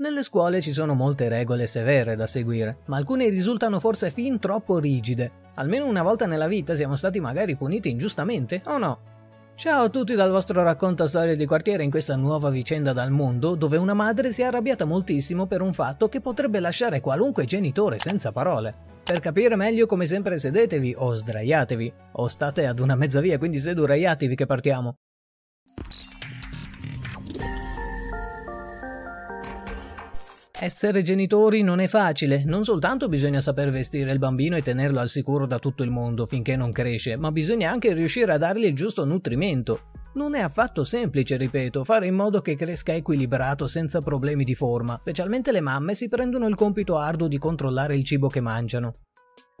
Nelle scuole ci sono molte regole severe da seguire, ma alcune risultano forse fin troppo rigide. Almeno una volta nella vita siamo stati magari puniti ingiustamente, o no? Ciao a tutti dal vostro racconto storie di quartiere in questa nuova vicenda dal mondo, dove una madre si è arrabbiata moltissimo per un fatto che potrebbe lasciare qualunque genitore senza parole. Per capire meglio, come sempre, sedetevi o sdraiatevi, o state ad una mezza via, quindi seduraiatevi che partiamo. Essere genitori non è facile, non soltanto bisogna saper vestire il bambino e tenerlo al sicuro da tutto il mondo finché non cresce, ma bisogna anche riuscire a dargli il giusto nutrimento. Non è affatto semplice, ripeto, fare in modo che cresca equilibrato senza problemi di forma, specialmente le mamme si prendono il compito arduo di controllare il cibo che mangiano.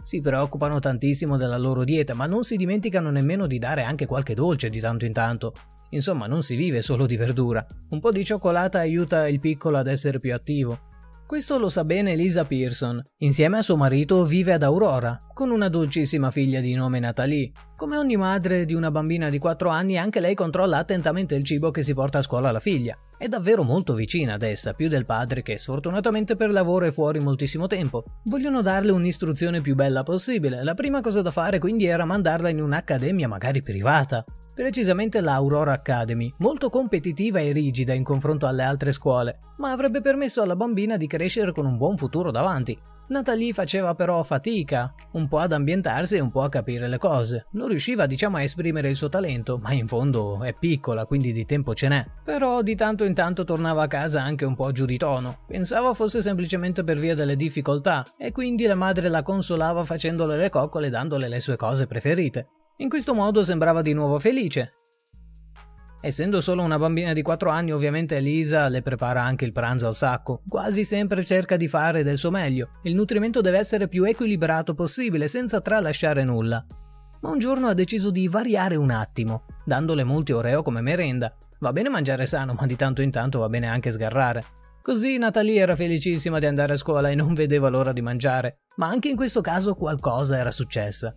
Si preoccupano tantissimo della loro dieta, ma non si dimenticano nemmeno di dare anche qualche dolce di tanto in tanto. Insomma, non si vive solo di verdura. Un po' di cioccolata aiuta il piccolo ad essere più attivo. Questo lo sa bene Lisa Pearson. Insieme a suo marito vive ad Aurora, con una dolcissima figlia di nome Natalie. Come ogni madre di una bambina di 4 anni, anche lei controlla attentamente il cibo che si porta a scuola alla figlia. È davvero molto vicina ad essa, più del padre che sfortunatamente per lavoro è fuori moltissimo tempo. Vogliono darle un'istruzione più bella possibile. La prima cosa da fare quindi era mandarla in un'accademia magari privata precisamente l'Aurora Academy, molto competitiva e rigida in confronto alle altre scuole, ma avrebbe permesso alla bambina di crescere con un buon futuro davanti. Natalie faceva però fatica, un po' ad ambientarsi e un po' a capire le cose. Non riusciva diciamo a esprimere il suo talento, ma in fondo è piccola, quindi di tempo ce n'è. Però di tanto in tanto tornava a casa anche un po' giù di tono. Pensava fosse semplicemente per via delle difficoltà, e quindi la madre la consolava facendole le coccole e dandole le sue cose preferite. In questo modo sembrava di nuovo felice. Essendo solo una bambina di 4 anni, ovviamente Elisa le prepara anche il pranzo al sacco. Quasi sempre cerca di fare del suo meglio. Il nutrimento deve essere più equilibrato possibile, senza tralasciare nulla. Ma un giorno ha deciso di variare un attimo, dandole molti oreo come merenda. Va bene mangiare sano, ma di tanto in tanto va bene anche sgarrare. Così Natalie era felicissima di andare a scuola e non vedeva l'ora di mangiare. Ma anche in questo caso qualcosa era successa.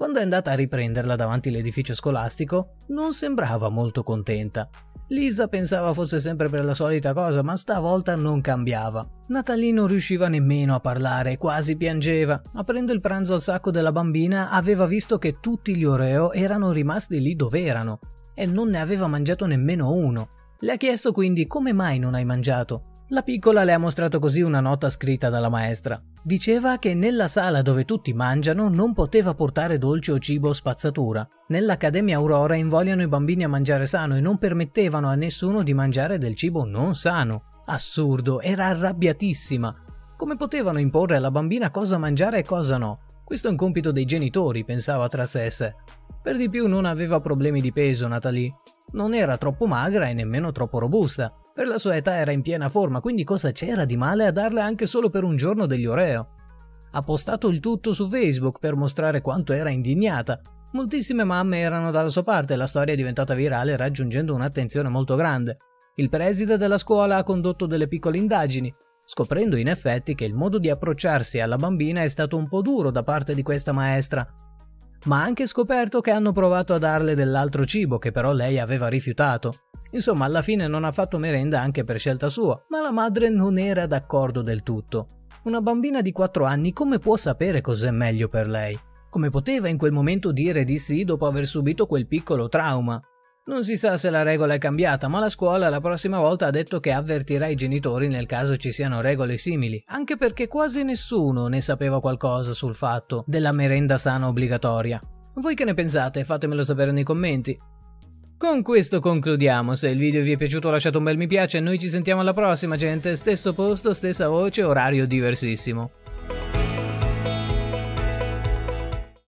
Quando è andata a riprenderla davanti all'edificio scolastico, non sembrava molto contenta. Lisa pensava fosse sempre per la solita cosa, ma stavolta non cambiava. Natalie non riusciva nemmeno a parlare, quasi piangeva. Aprendo il pranzo al sacco della bambina, aveva visto che tutti gli Oreo erano rimasti lì dove erano, e non ne aveva mangiato nemmeno uno. Le ha chiesto quindi come mai non hai mangiato. La piccola le ha mostrato così una nota scritta dalla maestra. Diceva che nella sala dove tutti mangiano non poteva portare dolce o cibo o spazzatura. Nell'Accademia Aurora invogliano i bambini a mangiare sano e non permettevano a nessuno di mangiare del cibo non sano. Assurdo, era arrabbiatissima. Come potevano imporre alla bambina cosa mangiare e cosa no? Questo è un compito dei genitori, pensava tra sé e sé. Per di più non aveva problemi di peso Natalie. Non era troppo magra e nemmeno troppo robusta. Per la sua età era in piena forma, quindi cosa c'era di male a darle anche solo per un giorno degli Oreo? Ha postato il tutto su Facebook per mostrare quanto era indignata. Moltissime mamme erano dalla sua parte e la storia è diventata virale raggiungendo un'attenzione molto grande. Il preside della scuola ha condotto delle piccole indagini, scoprendo in effetti che il modo di approcciarsi alla bambina è stato un po' duro da parte di questa maestra, ma ha anche scoperto che hanno provato a darle dell'altro cibo che però lei aveva rifiutato. Insomma, alla fine non ha fatto merenda anche per scelta sua, ma la madre non era d'accordo del tutto. Una bambina di 4 anni come può sapere cos'è meglio per lei? Come poteva in quel momento dire di sì dopo aver subito quel piccolo trauma? Non si sa se la regola è cambiata, ma la scuola la prossima volta ha detto che avvertirà i genitori nel caso ci siano regole simili, anche perché quasi nessuno ne sapeva qualcosa sul fatto della merenda sana obbligatoria. Voi che ne pensate? Fatemelo sapere nei commenti. Con questo concludiamo, se il video vi è piaciuto lasciate un bel mi piace. E noi ci sentiamo alla prossima gente, stesso posto, stessa voce, orario diversissimo.